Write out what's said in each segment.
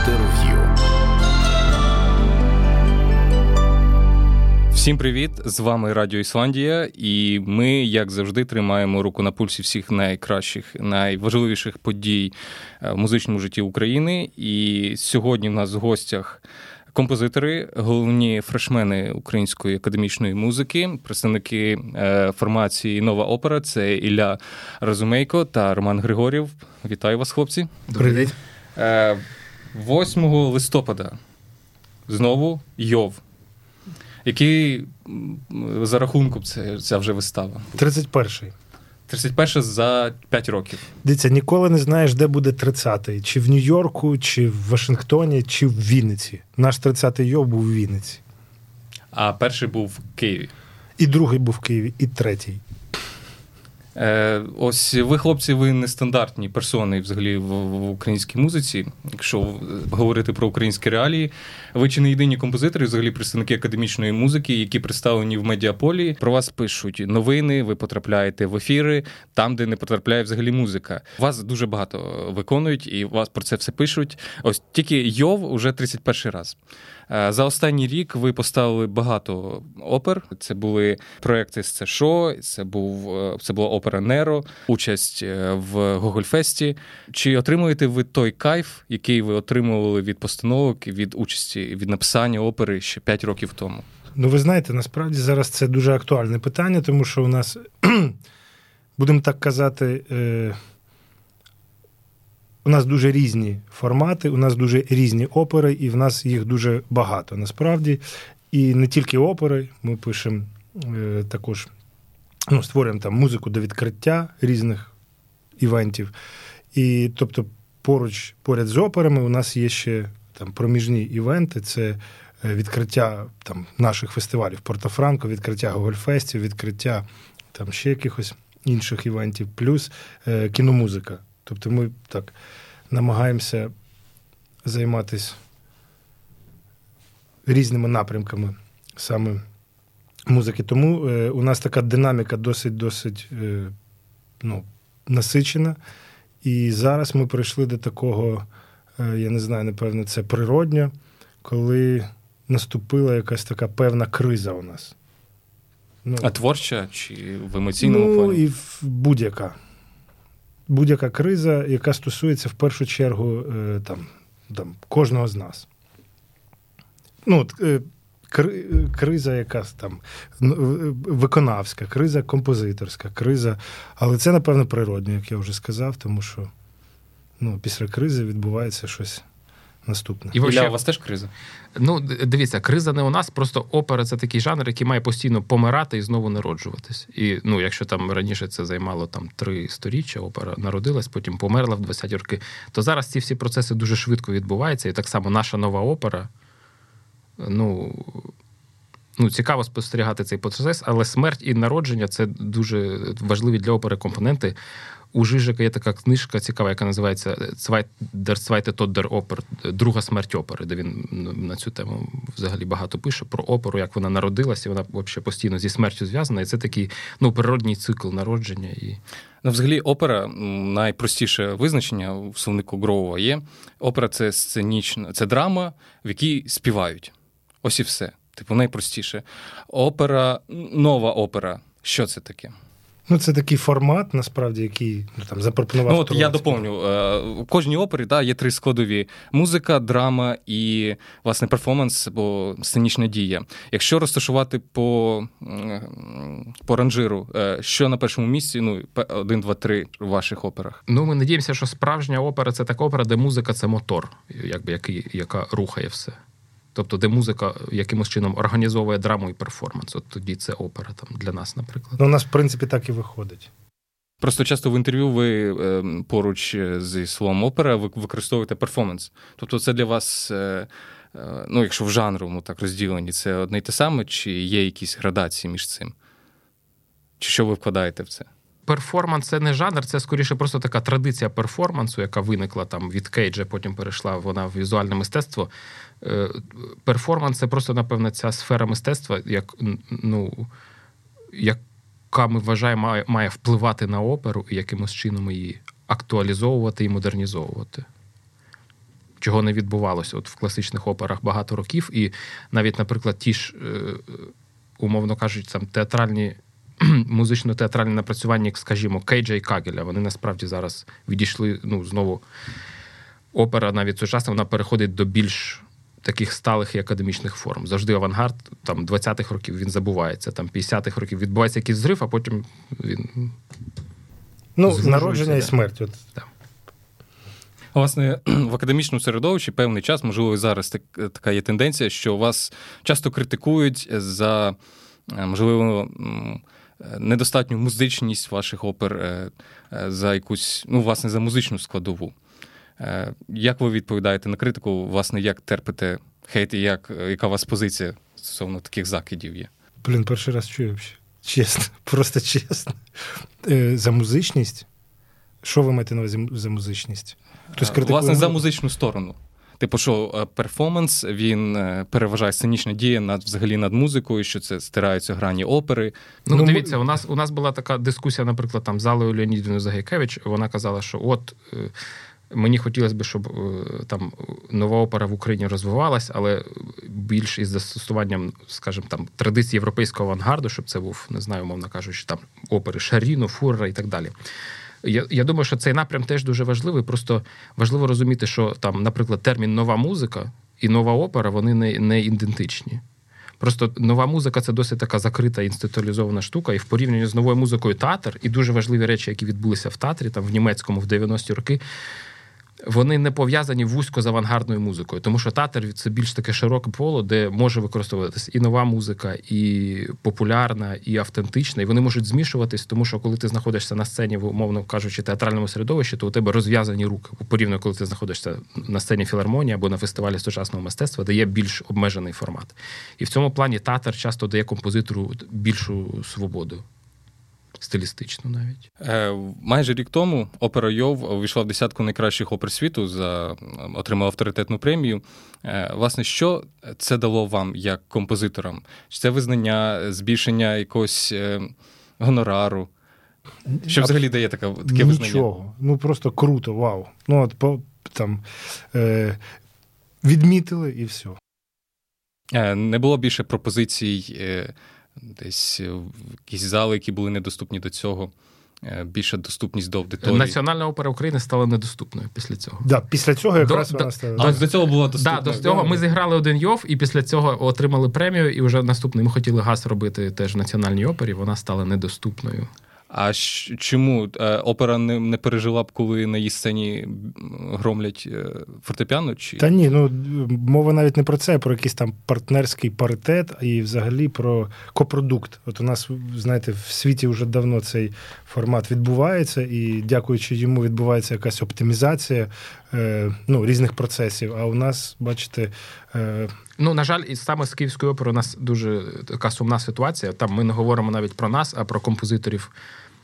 Інтерв'ю. Всім привіт! З вами Радіо Ісландія, і ми, як завжди, тримаємо руку на пульсі всіх найкращих, найважливіших подій е, в музичному житті України. І сьогодні в нас в гостях композитори, головні фрешмени української академічної музики, представники е, формації Нова опера це Ілля Разумейко та Роман Григорів. Вітаю вас, хлопці. Привіт. 8 е, листопада знову Йов. Який за рахунком це ця вже вистава? 31-й. 31 за 5 років. Дивіться, ніколи не знаєш, де буде 30-й. Чи в Нью-Йорку, чи в Вашингтоні, чи в Вінниці. Наш 30-й йов був у Вінниці. А перший був в Києві. І другий був в Києві, і третій. Е, Ось ви, хлопці, ви нестандартні персони взагалі в, українській музиці. Якщо говорити про українські реалії, ви чи не єдині композитори, взагалі представники академічної музики, які представлені в медіаполі. Про вас пишуть новини, ви потрапляєте в ефіри, там, де не потрапляє взагалі музика. Вас дуже багато виконують, і вас про це все пишуть. Ось тільки Йов уже 31 раз. Е, за останній рік ви поставили багато опер. Це були проекти з це шо, це був е, це була опера Неро, участь е, в Гогольфесті. Чи отримуєте ви той кайф, який ви отримували від постановок, від участі, від написання опери ще 5 років тому? Ну, ви знаєте, насправді зараз це дуже актуальне питання, тому що у нас, будемо так казати, у нас дуже різні формати, у нас дуже різні опери, і в нас їх дуже багато насправді. І не тільки опери, ми пишемо е, також, ну, створюємо там музику до відкриття різних івентів. І тобто, поруч поряд з операми у нас є ще там проміжні івенти. Це е, відкриття там наших фестивалів Порто-Франко, відкриття Гогольфестів, відкриття там ще якихось інших івентів, плюс е, кіномузика. Тобто ми так намагаємося займатися різними напрямками саме музики. Тому е, у нас така динаміка досить-досить е, ну, насичена. І зараз ми прийшли до такого, е, я не знаю, напевно, це природньо, коли наступила якась така певна криза у нас. Ну, А творча чи в емоційному ну, плані? Ну, і будь-яка будь-яка криза, яка стосується в першу чергу е, там, там, кожного з нас. Ну, е, Криза якась там виконавська, криза композиторська, криза. Але це, напевно, природне, як я вже сказав, тому що ну, після кризи відбувається щось наступне. І Ілля, у вас теж криза? Ну, дивіться, криза не у нас, просто опера це такий жанр, який має постійно помирати і знову народжуватись. І ну, якщо там раніше це займало там три сторіччя, опера народилась, потім померла в 20-ті роки, то зараз ці всі процеси дуже швидко відбуваються. І так само наша нова опера. Ну, ну, цікаво спостерігати цей процес, але смерть і народження це дуже важливі для опери компоненти. У Жижика є така книжка цікава, яка називається Tod der Oper, Друга смерть опери, де він на цю тему взагалі багато пише про оперу, як вона народилася, вона взагалі постійно зі смертю зв'язана. І це такий ну, природній цикл народження. І... Ну, взагалі, опера найпростіше визначення в словнику Гроува є. Опера це сценічна, це драма, в якій співають. Ось і все. Типу, найпростіше. Опера, нова опера. Що це таке? Ну, це такий формат, насправді, який ну, там запропонував. Ну, от Я доповню. Е, у кожній опері да, є три складові: музика, драма і власне перформанс або сценічна дія. Якщо розташувати по по ранжиру, е, що на першому місці, ну, один, два, три в ваших операх? Ну, ми надіємося, що справжня опера це така опера, де музика це мотор, якби який, яка рухає все. Тобто, де музика якимось чином організовує драму і перформанс. От тоді це опера там для нас, наприклад. Ну, у нас, в принципі, так і виходить. Просто часто в інтерв'ю ви е, поруч зі словом опера ви використовуєте перформанс. Тобто, це для вас, е, е, ну, якщо в жанровому так розділенні, це одне й те саме, чи є якісь градації між цим? Чи що ви вкладаєте в це? Перформанс це не жанр, це скоріше просто така традиція перформансу, яка виникла там від Кейджа, потім перейшла вона в візуальне мистецтво. Е, перформанс це просто, напевно, ця сфера мистецтва, як, ну, яка ми вважаємо, має, має впливати на оперу і якимось чином її актуалізовувати і модернізовувати. чого не відбувалося от в класичних операх багато років. І навіть, наприклад, ті ж, е, умовно кажуть, там театральні. Музично-театральні напрацювання, як, скажімо, Кейджа і Кагеля, вони насправді зараз відійшли. Ну, знову опера навіть сучасна, вона переходить до більш таких сталих і академічних форм. Завжди авангард там 20-х років він забувається, там 50-х років відбувається якийсь зрив, а потім він. Ну, народження і смерть. От. Так. Власне, в академічному середовищі певний час, можливо, і зараз так, така є тенденція, що вас часто критикують за, е, можливо, недостатню музичність ваших опер, е, е, за якусь, ну, власне, за музичну складову. Як ви відповідаєте на критику, власне, як терпите хейт і як, яка у вас позиція стосовно таких закидів є? Блін, перший раз чую. Чесно, просто чесно. За музичність. Що ви маєте на увазі за музичність? Хтось критикує Власне, за музичну сторону. Типу, що е, перформанс він е, переважає сценічна дія над взагалі над музикою, що це стираються грані опери. Ну, ну дивіться, у нас у нас була така дискусія, наприклад, там з Алею Леонідівною Загайкевич. Вона казала, що от. Е, мені хотілося б, щоб там нова опера в Україні розвивалась, але більш із застосуванням, скажімо, там традицій європейського авангарду, щоб це був, не знаю, умовно кажучи, там опери Шаріну, Фурера і так далі. Я я думаю, що цей напрям теж дуже важливий. Просто важливо розуміти, що там, наприклад, термін нова музика і нова опера вони не, не ідентичні. Просто нова музика це досить така закрита інституалізована штука, і в порівнянні з новою музикою театр, і дуже важливі речі, які відбулися в театрі, там в німецькому в 90-ті роки вони не пов'язані вузько з авангардною музикою, тому що татер це більш таке широке поле, де може використовуватися і нова музика, і популярна, і автентична, і вони можуть змішуватись, тому що коли ти знаходишся на сцені, в умовно кажучи, театральному середовищі, то у тебе розв'язані руки порівняно, коли ти знаходишся на сцені філармонії або на фестивалі сучасного мистецтва, де є більш обмежений формат. І в цьому плані татер часто дає композитору більшу свободу стилістично навіть. Е, Майже рік тому опера Йов увійшла в десятку найкращих опер світу, за отримала авторитетну премію. Е, Власне, що це дало вам як композиторам? Чи це визнання, збільшення якогось е, гонорару? Що взагалі дає таке, таке Нічого. визнання? Нічого. Ну просто круто, вау. Ну, от по, там е, відмітили і все. Не було більше пропозицій. Десь е, якісь зали, які були недоступні до цього. Е, більша доступність до аудиторії. Національна опера України стала недоступною після цього. Да, Після цього якраз до, вона стала. А до цього була доступна. Да, до цього ми зіграли один йов, і після цього отримали премію. І вже наступний ми хотіли газ робити теж в національній опері. Вона стала недоступною. А чому е, опера не не пережила б, коли на її сцені громлять е, фортепіано? Чи та ні, ну мова навіть не про це, а про якийсь там партнерський паритет і взагалі про копродукт. От у нас, знаєте, в світі вже давно цей формат відбувається, і дякуючи йому, відбувається якась оптимізація е, ну, різних процесів. А у нас, бачите. Е, Ну, на жаль, і саме з Київською оперою у нас дуже така сумна ситуація. Там ми не говоримо навіть про нас, а про композиторів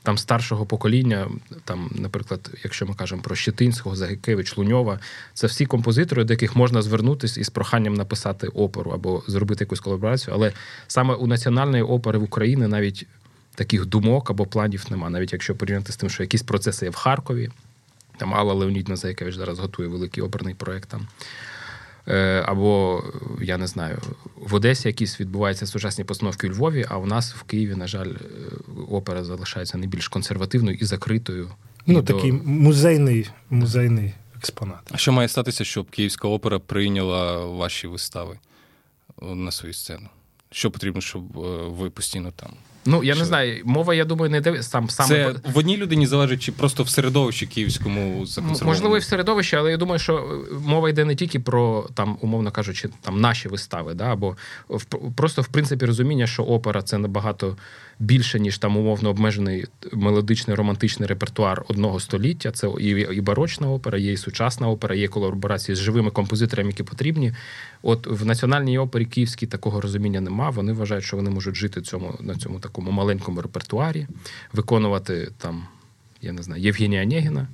там старшого покоління. Там, наприклад, якщо ми кажемо про Щетинського, Загикевич, Луньова, це всі композитори, до яких можна звернутися із проханням написати оперу або зробити якусь колаборацію. Але саме у національної опери в Україні навіть таких думок або планів нема. Навіть якщо порівняти з тим, що якісь процеси є в Харкові. Там Алла Леонідна Зайкевич зараз готує великий оперний проєкт там. Е, або я не знаю, в Одесі якісь відбуваються сучасні постановки у Львові, а у нас в Києві, на жаль, е, опера залишається найбільш консервативною і закритою. Ну, і такий до... музейний музейний експонат. А що має статися, щоб Київська опера прийняла ваші вистави на свою сцену? Що потрібно, щоб е, ви постійно там? Ну я що? не знаю, мова, я думаю, не див... сам саме це в одній людині залежить чи просто в середовищі київському можливо і в середовищі, але я думаю, що е, мова йде не тільки про там, умовно кажучи, там наші вистави, да або в просто в принципі розуміння, що опера це набагато більше ніж там умовно обмежений мелодичний романтичний репертуар одного століття. Це і і барочна опера, є і сучасна опера, є колаборації з живими композиторами, які потрібні. От в національній опері Київській такого розуміння нема. Вони вважають, що вони можуть жити цьому на цьому такому маленькому репертуарі, виконувати там, я не знаю, Євгенія Онєгіна,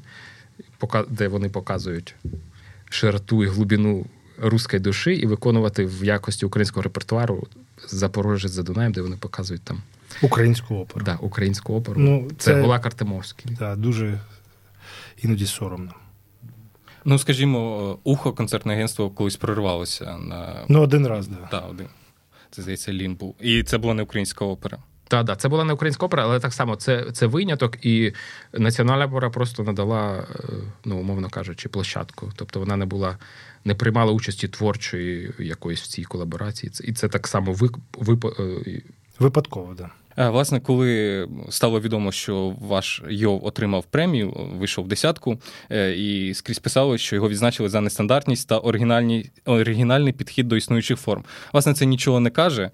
де вони показують широту і глибину руської душі, і виконувати в якості українського репертуару Запорожець за Дунаєм, де вони показують там українську оперу. Да, українську оперу. Ну, Це, це Гулак Артемовський. Да, дуже іноді соромно. Ну, скажімо, ухо концертне агентство колись прорвалося на ну один раз, да. Так, один. Це здається, Лін був. І це була не українська опера. Так, так, це була не українська опера, але так само це це виняток, і національна опера просто надала, е, ну умовно кажучи, площадку. Тобто вона не була, не приймала участі творчої якоїсь в цій колаборації. І це так само ви, ви, випадково. Да. Власне, коли стало відомо, що ваш Йов отримав премію, вийшов в десятку, е, і скрізь писали, що його відзначили за нестандартність та оригінальний підхід до існуючих форм. Власне, це нічого не каже.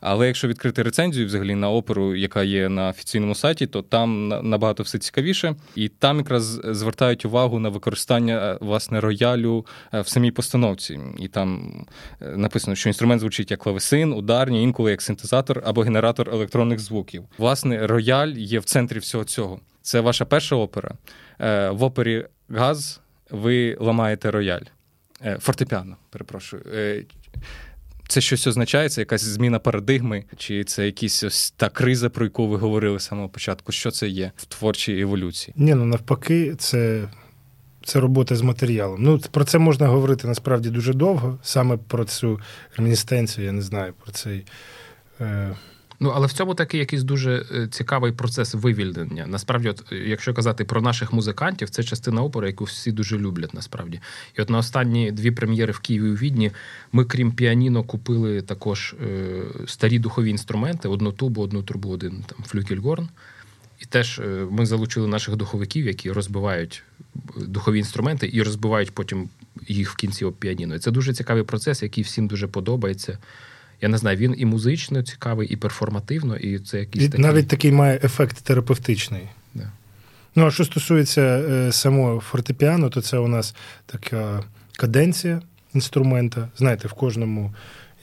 Але якщо відкрити рецензію взагалі на оперу, яка є на офіційному сайті, то там набагато все цікавіше, і там якраз звертають увагу на використання е, власне роялю е, в самій постановці. І там е, написано, що інструмент звучить як клавесин, ударні, інколи як синтезатор або генератор електронних звуків. Власне, рояль є в центрі всього цього. Це ваша перша опера. В опері Газ ви ламаєте рояль. Фортепіано, перепрошую. Це щось означає, це якась зміна парадигми, чи це якась ось та криза, про яку ви говорили з самого початку? Що це є в творчій еволюції? Ні, ну навпаки, це це робота з матеріалом. Ну, Про це можна говорити насправді дуже довго. Саме про цю реміністенцію, я не знаю, про цей. Е... Ну, але в цьому такий якийсь дуже е, цікавий процес вивільнення. Насправді, от, якщо казати про наших музикантів, це частина опери, яку всі дуже люблять, насправді. І от на останні дві прем'єри в Києві у Відні ми, крім піаніно, купили також е, старі духові інструменти: одну тубу, одну трубу, один там флюкельгорн. І теж е, ми залучили наших духовиків, які розбивають духові інструменти і розбивають потім їх в кінці об піаніно. І це дуже цікавий процес, який всім дуже подобається я не знаю, він і музично цікавий, і перформативно, і це якийсь і такий... навіть такий має ефект терапевтичний. Да. Ну, а що стосується е, самого фортепіано, то це у нас така каденція інструмента. Знаєте, в кожному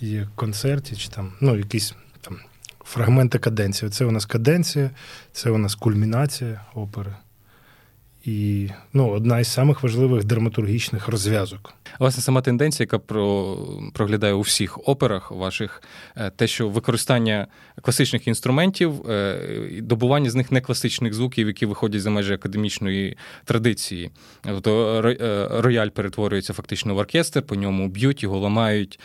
є концерті чи там, ну, якісь там фрагменти каденції. Це у нас каденція, це у нас кульмінація опери. І ну, одна із самих важливих драматургічних розв'язок. Власне, сама тенденція, яка про, проглядає у всіх операх ваших, е, те, що використання класичних інструментів, е, добування з них не класичних звуків, які виходять за межі академічної традиції. Тобто е, рояль перетворюється фактично в оркестр, по ньому б'ють, його ламають,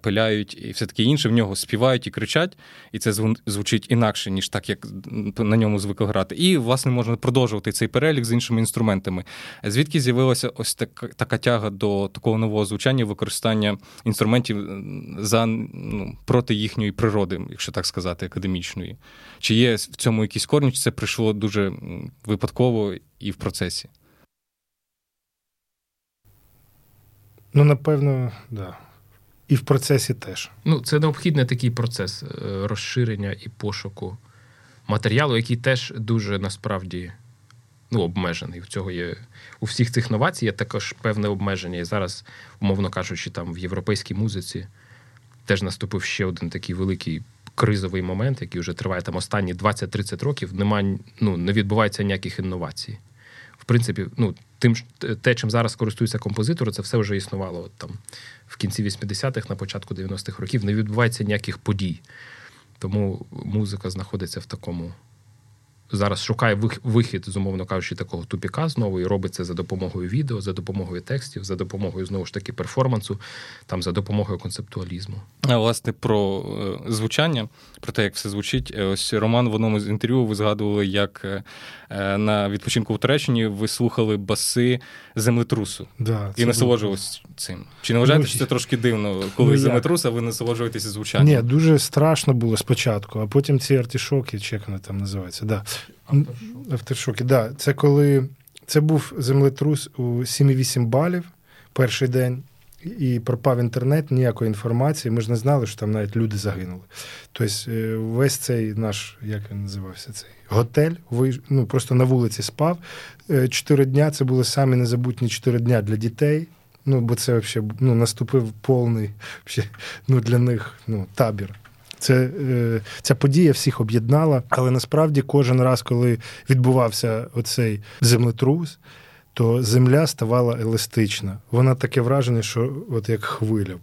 пиляють і все таке інше. В нього співають і кричать, і це звучить інакше, ніж так, як на ньому звикли грати. І, власне, можна продовжувати цей перелік з іншими інструментами. Звідки з'явилася ось така, така тяга до такого? нового звучання, використання інструментів за ну, проти їхньої природи, якщо так сказати, академічної. Чи є в цьому якісь корні, чи це прийшло дуже випадково і в процесі? Ну, напевно, да. І в процесі теж. Ну, це необхідний такий процес е, розширення і пошуку матеріалу, який теж дуже насправді ну, обмежений. В цього є у всіх цих новацій є також певне обмеження. І зараз, умовно кажучи, там в європейській музиці теж наступив ще один такий великий кризовий момент, який вже триває там останні 20-30 років. Немає, ну, не відбувається ніяких інновацій. В принципі, ну, тим те, чим зараз користуються композитори, це все вже існувало от, там в кінці 80-х, на початку 90-х років. Не відбувається ніяких подій. Тому музика знаходиться в такому зараз шукає вихід, з умовно кажучи, такого тупіка знову і робить це за допомогою відео, за допомогою текстів, за допомогою знову ж таки перформансу, там за допомогою концептуалізму. А власне про е, звучання, про те, як все звучить. Е, ось Роман в одному з інтерв'ю ви згадували, як е, на відпочинку в Туреччині ви слухали баси землетрусу да, і насолоджувалися цим. Чи не вважаєте, ну, що це трошки дивно, коли ну, землетрус, а ви насолоджуєтеся звучанням? Ні, дуже страшно було спочатку, а потім ці артішоки, чи як вони там називаються. Да. Авторшоки, да. Це коли це був землетрус у 7,8 балів перший день. І пропав інтернет, ніякої інформації. Ми ж не знали, що там навіть люди загинули. Тобто, е, весь цей наш, як він називався, цей готель, ну, просто на вулиці спав. Е, чотири дня це були самі незабутні чотири дня для дітей. Ну, бо це взагалі ну, наступив повний ну, для них ну, табір. Це, е, Ця подія всіх об'єднала, але насправді кожен раз, коли відбувався оцей землетрус, то земля ставала еластична. Вона таке враження, що от як хвиля.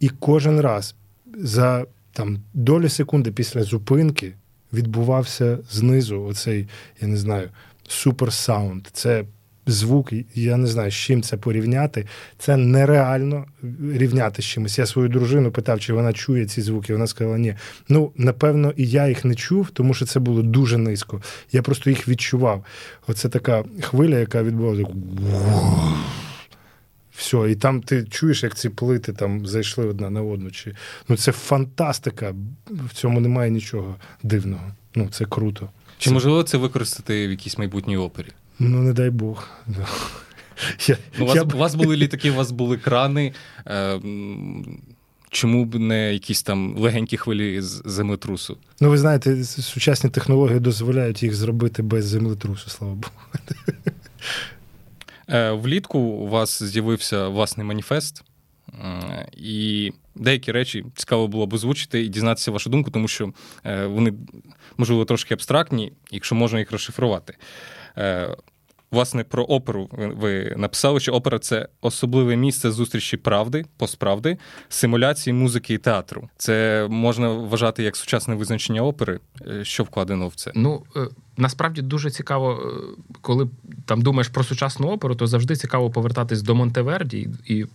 І кожен раз за там долі секунди після зупинки відбувався знизу оцей, я не знаю, суперсаунд. Це звук, я не знаю, з чим це порівняти. Це нереально рівняти з чимось. Я свою дружину питав, чи вона чує ці звуки. Вона сказала, ні. Ну, напевно, і я їх не чув, тому що це було дуже низько. Я просто їх відчував. Оце така хвиля, яка відбувалася. Все, і там ти чуєш, як ці плити там зайшли одна на одну. Чи... Ну, Це фантастика. В цьому немає нічого дивного. Ну, Це круто. Чи можливо це використати в якійсь майбутній опері? Ну, не дай Бог. Я, ну, у, вас, я... у вас були літаки, у вас були крани. Е, Чому б не якісь там легенькі хвилі з землетрусу? Ну, ви знаєте, сучасні технології дозволяють їх зробити без землетрусу, слава Богу. Е, влітку у вас з'явився власний маніфест, е, і деякі речі цікаво було б озвучити і дізнатися вашу думку, тому що е, вони, можливо, трошки абстрактні, якщо можна їх розшифрувати. Власне, про оперу ви написали, що опера це особливе місце зустрічі правди, постправди, симуляції музики і театру. Це можна вважати як сучасне визначення опери, що вкладено в це. Ну насправді дуже цікаво, коли там думаєш про сучасну оперу, то завжди цікаво повертатись до Монтеверді і.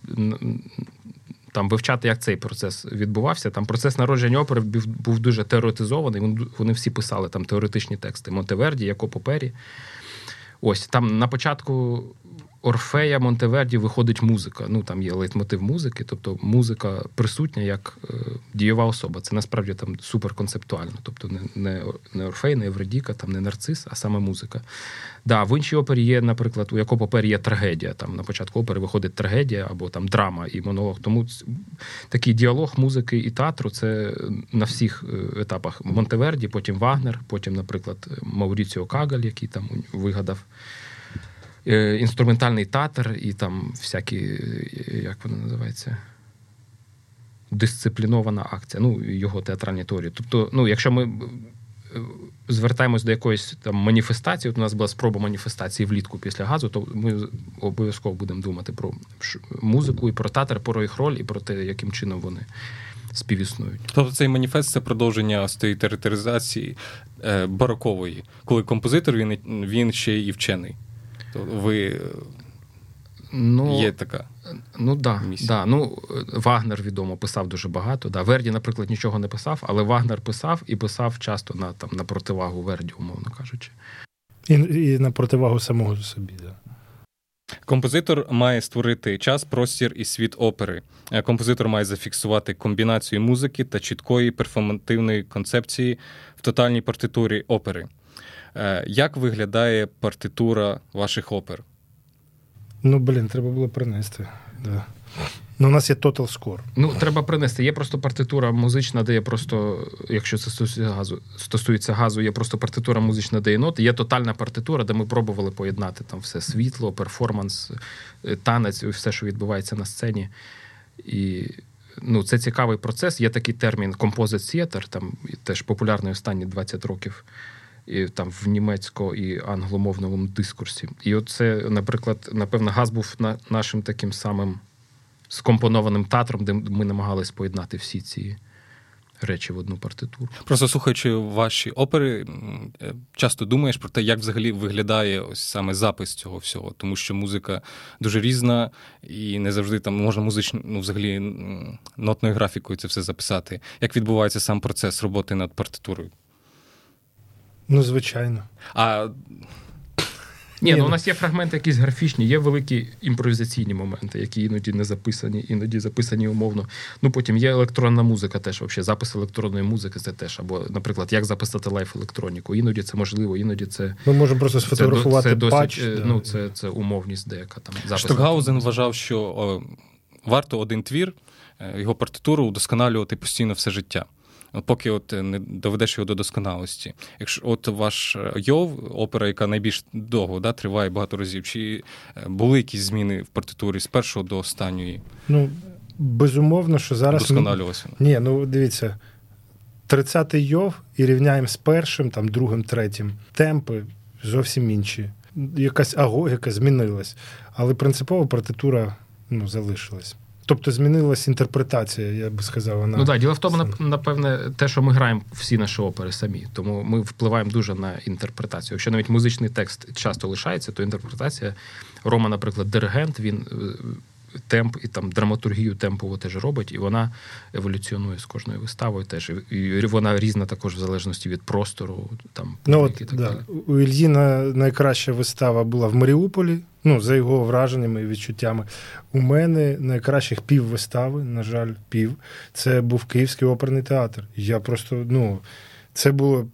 Там вивчати, як цей процес відбувався. Там процес народження опери був дуже теоретизований. Вони всі писали там теоретичні тексти Монтеверді, Якопо Пері. Ось там на початку Орфея Монтеверді виходить музика. Ну там є лейтмотив музики, тобто музика присутня як е, дієва особа. Це насправді там суперконцептуально. Тобто не не, не Орфей, не Евридіка, там не нарцис, а саме музика. Да, В іншій опері є, наприклад, у Якопо Пері є трагедія. Там на початку опери виходить трагедія або там драма і монолог. Тому такий діалог музики і театру це на всіх е, етапах Монтеверді, потім Вагнер, потім, наприклад, Мауріціо Кагель, який там вигадав. Е, інструментальний театр і там всякі, е, як воно називається? Дисциплінована акція, ну, його театральні теорії. Тобто, ну, якщо ми е, звертаємось до якоїсь там маніфестації, от у нас була спроба маніфестації влітку після газу, то ми обов'язково будемо думати про музику і про театр, про їх роль і про те, яким чином вони співіснують. Тобто цей маніфест це продовження з тієї територизації барокової, коли композитор він, він ще і вчений. Тобто ви ну, є така. Ну да, да. Ну, Вагнер відомо писав дуже багато. Да. Верді, наприклад, нічого не писав, але Вагнер писав і писав часто на там, на противагу Верді, умовно кажучи. І і на противагу самого собі, да. Композитор має створити час, простір і світ опери. Е, композитор має зафіксувати комбінацію музики та чіткої перформативної концепції в тотальній партитурі опери. Е, як виглядає партитура ваших опер? Ну, блін, треба було принести. Да. Ну, У нас є Total Score. Ну, треба принести. Є просто партитура музична, де є просто, якщо це стосується газу, стосується газу, є просто партитура музична, де є ноти. Є тотальна партитура, де ми пробували поєднати там все світло, перформанс, е, танець, все, що відбувається на сцені. І ну, це цікавий процес. Є такий термін Composite Theater, там теж популярний останні 20 років і там в німецько і англомовному дискурсі. І оце, наприклад, напевно, газ був на нашим таким самим скомпонованим театром, де ми намагались поєднати всі ці. Речі в одну партитуру. Просто слухаючи ваші опери, е, часто думаєш про те, як взагалі виглядає ось саме запис цього всього, тому що музика дуже різна, і не завжди там можна музично, ну взагалі нотною графікою це все записати. Як відбувається сам процес роботи над партитурою? Ну, звичайно. А... Ні, ну у нас є фрагменти якісь графічні, є великі імпровізаційні моменти, які іноді не записані, іноді записані умовно. Ну потім є електронна музика, теж взагалі, запис електронної музики це теж. Або, наприклад, як записати live електроніку. Іноді це можливо, іноді це. Ми можемо просто сфотографувати. Це, це патч, досить, ну, це це умовність, деяка там запис. Штокгаузен вважав, що о, варто один твір, е, його партитуру удосконалювати постійно все життя поки от не доведеш його до досконалості. Якщо от ваш е, Йов, опера, яка найбільш довго да, триває багато разів, чи е, були якісь зміни в партитурі з першого до останньої? Ну, безумовно, що зараз. Досконалювалося. Ні, ну дивіться. 30-й Йов і рівняємо з першим, там, другим, третім. Темпи зовсім інші. Якась агогіка змінилась. Але принципова партитура ну, залишилась. Тобто змінилась інтерпретація, я би сказав. Вона ну так, діло в тому, напевне, те, що ми граємо всі наші опери самі. Тому ми впливаємо дуже на інтерпретацію. Якщо навіть музичний текст часто лишається, то інтерпретація Рома, наприклад, диригент, він е, темп і там драматургію темпову теж робить, і вона еволюціонує з кожною виставою. Теж і вона різна також в залежності від простору. Там ну от, так да. у Ільї найкраща вистава була в Маріуполі. Ну, за його враженнями і відчуттями. У мене найкращих пів вистави, на жаль, пів. Це був Київський оперний театр. Я просто, ну, це було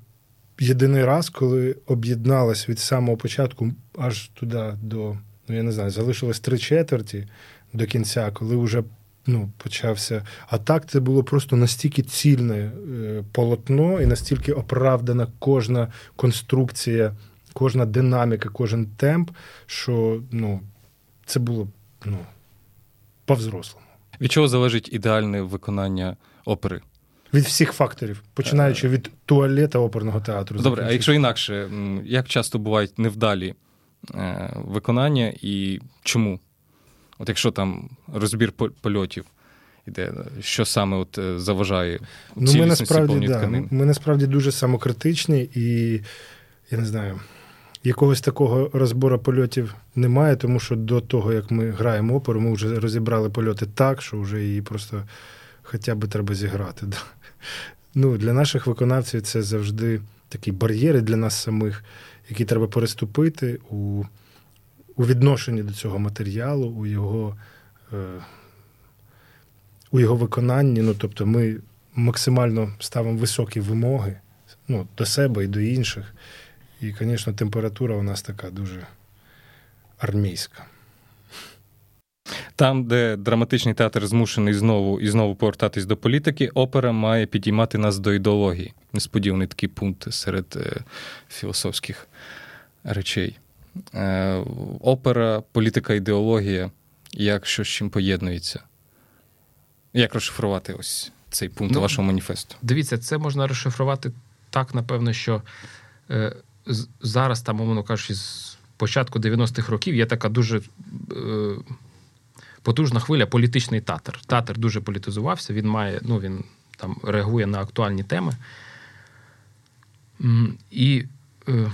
єдиний раз, коли об'єдналась від самого початку аж туди до, ну я не знаю, залишилось три четверті до кінця, коли вже ну, почався. А так це було просто настільки цільне е, полотно і настільки оправдана кожна конструкція, кожна динаміка, кожен темп, що ну, це було ну, по-взрослому. Від чого залежить ідеальне виконання опери? Від всіх факторів, починаючи від туалета оперного театру. Добре, а якщо інакше, як часто бувають невдалі е, виконання і чому? От якщо там розбір польотів іде, що саме от е, заважає ну, ми насправді, да, Ми насправді дуже самокритичні і я не знаю. Якогось такого розбору польотів немає, тому що до того, як ми граємо оперу, ми вже розібрали польоти так, що вже її просто хоча б треба зіграти. Ну, Для наших виконавців це завжди такі бар'єри для нас самих, які треба переступити у у відношенні до цього матеріалу, у його е, у його виконанні. Ну, Тобто ми максимально ставимо високі вимоги ну, до себе і до інших. І, звісно, температура у нас така дуже армійська. Там, де драматичний театр змушений знову і знову повертатись до політики, опера має підіймати нас до ідеології. Несподіваний такий пункт серед е, філософських речей. Е, опера, політика, ідеологія, як що з чим поєднується? Як розшифрувати ось цей пункт ну, вашого маніфесту? Дивіться, це можна розшифрувати так, напевно, що е, зараз, там, умовно кажучи, з початку 90-х років є така дуже е, потужна хвиля політичний театр. Театр дуже політизувався, він має, ну, він там реагує на актуальні теми. І Е,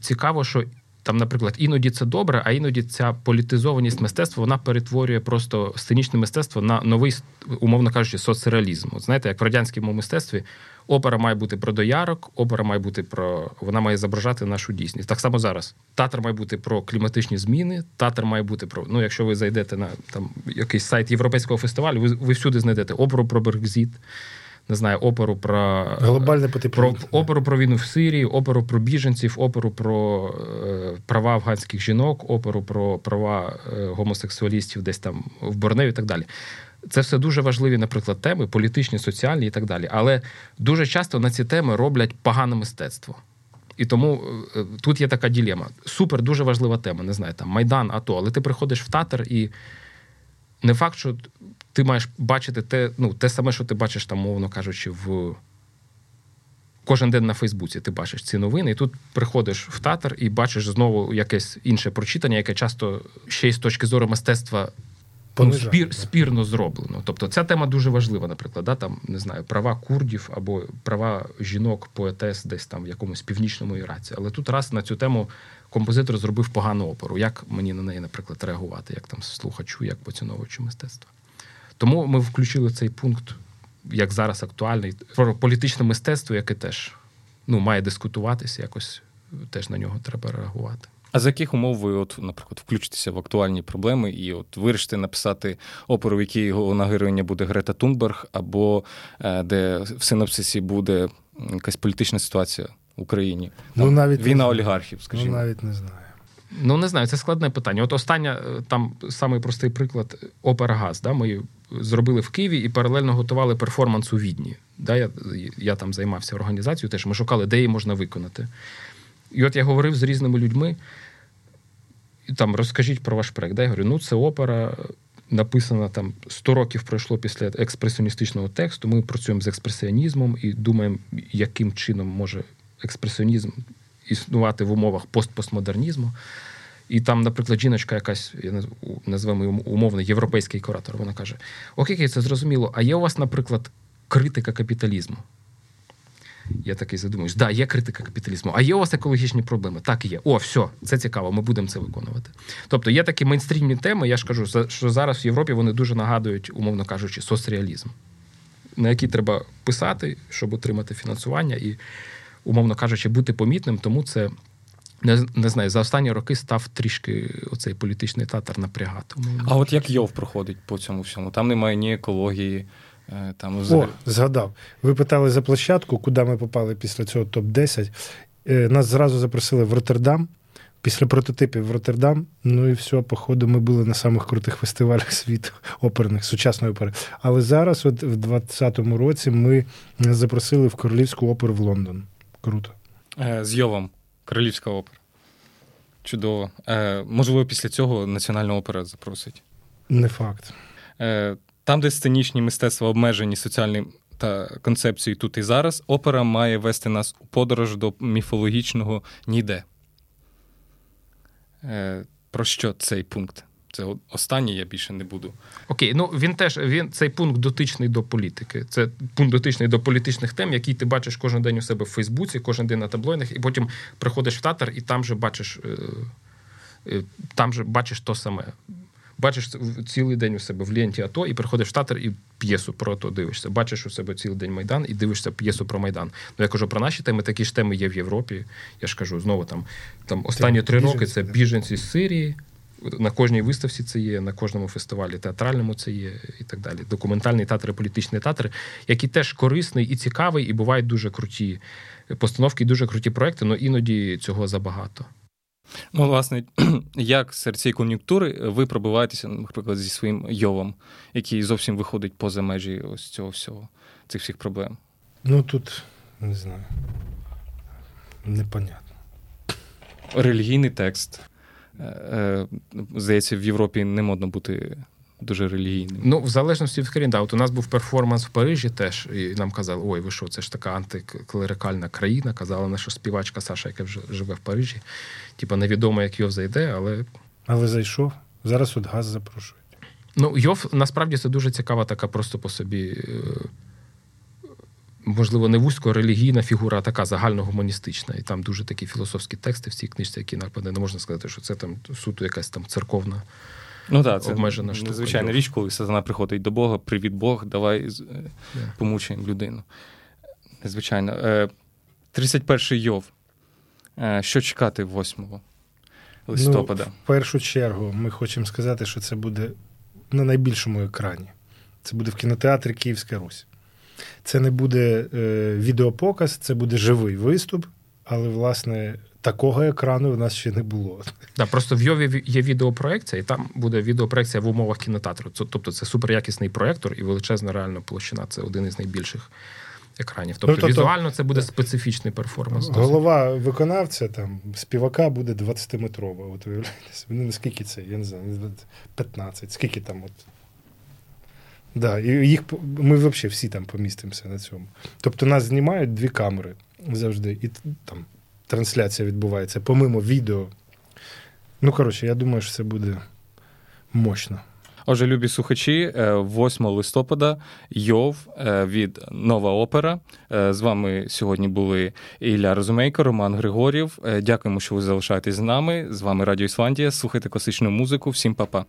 цікаво, що там, наприклад, іноді це добре, а іноді ця політизованість мистецтва вона перетворює просто сценічне мистецтво на новий, умовно кажучи, соцреалізм. От знаєте, як в радянському мистецтві опера має бути про доярок, опера має бути про вона має зображати нашу дійсність. Так само зараз. Театр має бути про кліматичні зміни, театр має бути про. Ну, якщо ви зайдете на там якийсь сайт європейського фестивалю, ви, ви всюди знайдете оперу про Брекзіт не знаю, оперу про глобальне про оперу про війну в Сирії, оперу про біженців, оперу про е, права афганських жінок, оперу про права е, гомосексуалістів десь там в Борнею і так далі. Це все дуже важливі, наприклад, теми, політичні, соціальні і так далі. Але дуже часто на ці теми роблять погане мистецтво. І тому е, тут є така ділема. Супер, дуже важлива тема. Не знаю, там Майдан, АТО, але ти приходиш в театр і не факт, що ти маєш бачити те, ну, те саме, що ти бачиш, там, мовно кажучи, в. Кожен день на Фейсбуці ти бачиш ці новини, і тут приходиш в театр і бачиш знову якесь інше прочитання, яке часто ще й з точки зору мистецтва ну, спір, спірно зроблено. Тобто ця тема дуже важлива, наприклад, да, там не знаю, права курдів або права жінок, поетес десь там в якомусь північному Іраці. Але тут раз на цю тему композитор зробив погану оперу. Як мені на неї, наприклад, реагувати, як там слухачу, як поціновувачу мистецтва? Тому ми включили цей пункт, як зараз актуальний, про політичне мистецтво, яке теж ну, має дискутуватися, якось теж на нього треба реагувати. А за яких умов ви, от, наприклад, включитеся в актуальні проблеми і от вирішите написати оперу, в якій головна героїня буде Грета Тунберг, або е, де в синопсисі буде якась політична ситуація в Україні? Ну, Там, ну, навіть Війна олігархів, скажімо. Ну, навіть не знаю. Ну, не знаю, це складне питання. От остання, е, там самий простий приклад опера Газ. Да? Ми зробили в Києві і паралельно готували перформанс у Відні. Да? Я я там займався організацією, теж ми шукали, де її можна виконати. І от я говорив з різними людьми, там розкажіть про ваш проект. Да? Я говорю, ну це опера. Написана там 100 років пройшло після експресіоністичного тексту. Ми працюємо з експресіонізмом і думаємо, яким чином може експресіонізм існувати в умовах постпостмодернізму. І там, наприклад, жіночка якась, я називаємо умовно, європейський куратор, вона каже: Окей, це зрозуміло, а є у вас, наприклад, критика капіталізму? Я такий задумуюсь, да, є критика капіталізму, а є у вас екологічні проблеми? Так є. О, все, це цікаво, ми будемо це виконувати. Тобто є такі мейнстрімні теми, я ж кажу, що зараз в Європі вони дуже нагадують, умовно кажучи, соцреалізм, на який треба писати, щоб отримати фінансування і, умовно кажучи, бути помітним, тому це. Не не знаю, за останні роки став трішки оцей політичний татар напрягати. А от як Йов проходить по цьому всьому? Там немає ні екології, Е, там О, згадав. Ви питали за площадку, куди ми попали після цього топ-10. Е, нас зразу запросили в Роттердам. Після прототипів в Роттердам. Ну і все, походу, ми були на самих крутих фестивалях світу оперних, сучасної опери. Але зараз, от в 2020 році, ми запросили в Королівську оперу в Лондон. Круто. Е, з Йовом, Королівська опера. Чудово. Можливо, після цього Національна опера запросить. Не факт. Там, де сценічні мистецтва обмежені соціальним та концепцією тут і зараз, опера має вести нас у подорож до міфологічного ніде. Е, Про що цей пункт? Це останній я більше не буду. Окей, ну він теж він цей пункт дотичний до політики. Це пункт дотичний до політичних тем, які ти бачиш кожен день у себе в Фейсбуці, кожен день на таблоїдах, і потім приходиш в театр, і там же бачиш, е, е, там же бачиш то саме бачиш цілий день у себе в ленті АТО і приходиш в театр і п'єсу про АТО дивишся. Бачиш у себе цілий день Майдан і дивишся п'єсу про Майдан. Ну я кажу про наші теми, такі ж теми є в Європі. Я ж кажу, знову там там останні три роки це біженці з Сирії. На кожній виставці це є, на кожному фестивалі театральному це є і так далі. Документальний театр, політичний театр, який теж корисний і цікавий, і бувають дуже круті постановки, і дуже круті проекти, але іноді цього забагато. Ну, власне, як серед цієї кон'юнктури ви пробиваєтеся, наприклад, зі своїм йовом, який зовсім виходить поза межі ось цього всього, цих всіх проблем? Ну тут не знаю. Непонятно. Релігійний текст. Е, е, здається, в Європі не модно бути дуже релігійним. Ну, в залежності від країн, да, От у нас був перформанс в Парижі теж, і нам казали, ой, ви що, це ж така антиклерикальна країна. Казала наша співачка Саша, яка вже живе в Парижі. Типа невідомо, як Йов зайде, але. Але зайшов. Зараз от газ запрошують. Ну, Йов насправді це дуже цікава така просто по собі. Е, можливо, не вузько релігійна фігура, а така загальногуманістична. І там дуже такі філософські тексти в цій книжці, які нападе, не можна сказати, що це там суто якась там церковна Ну так, це обмежена штука. Звичайна річ, коли сатана приходить до Бога, привіт Бог, давай yeah. помучаємо людину. Незвичайно. 31-й е, Йов. Е, що чекати 8 листопада? Ну, В першу чергу ми хочемо сказати, що це буде на найбільшому екрані. Це буде в кінотеатрі Київська Русь. Це не буде е, відеопоказ, це буде живий виступ, але, власне, такого екрану в нас ще не було. Да, Просто в Йові є відеопроекція, і там буде відеопроекція в умовах кінотеатру. Тобто це суперякісний проектор і величезна реальна площина. Це один із найбільших екранів. Тобто, ну, тобто візуально це буде специфічний перформанс. Голова виконавця там співака буде 20-метрова. От уявляєтесь. Ну, наскільки це? Я не знаю, 15. Скільки там от. Да, і їх Ми взагалі всі там помістимося на цьому. Тобто нас знімають дві камери завжди. І там трансляція відбувається, помимо відео. Ну, коротше, я думаю, що це буде мощно. Отже, любі слухачі, 8 е, листопада Йов е, від Нова Опера. Е, з вами сьогодні були Ілля Розумейко, Роман Григорів. Дякуємо, що ви залишаєтесь з нами. З вами Радіо Ісландія. Слухайте класичну музику. Всім па-па.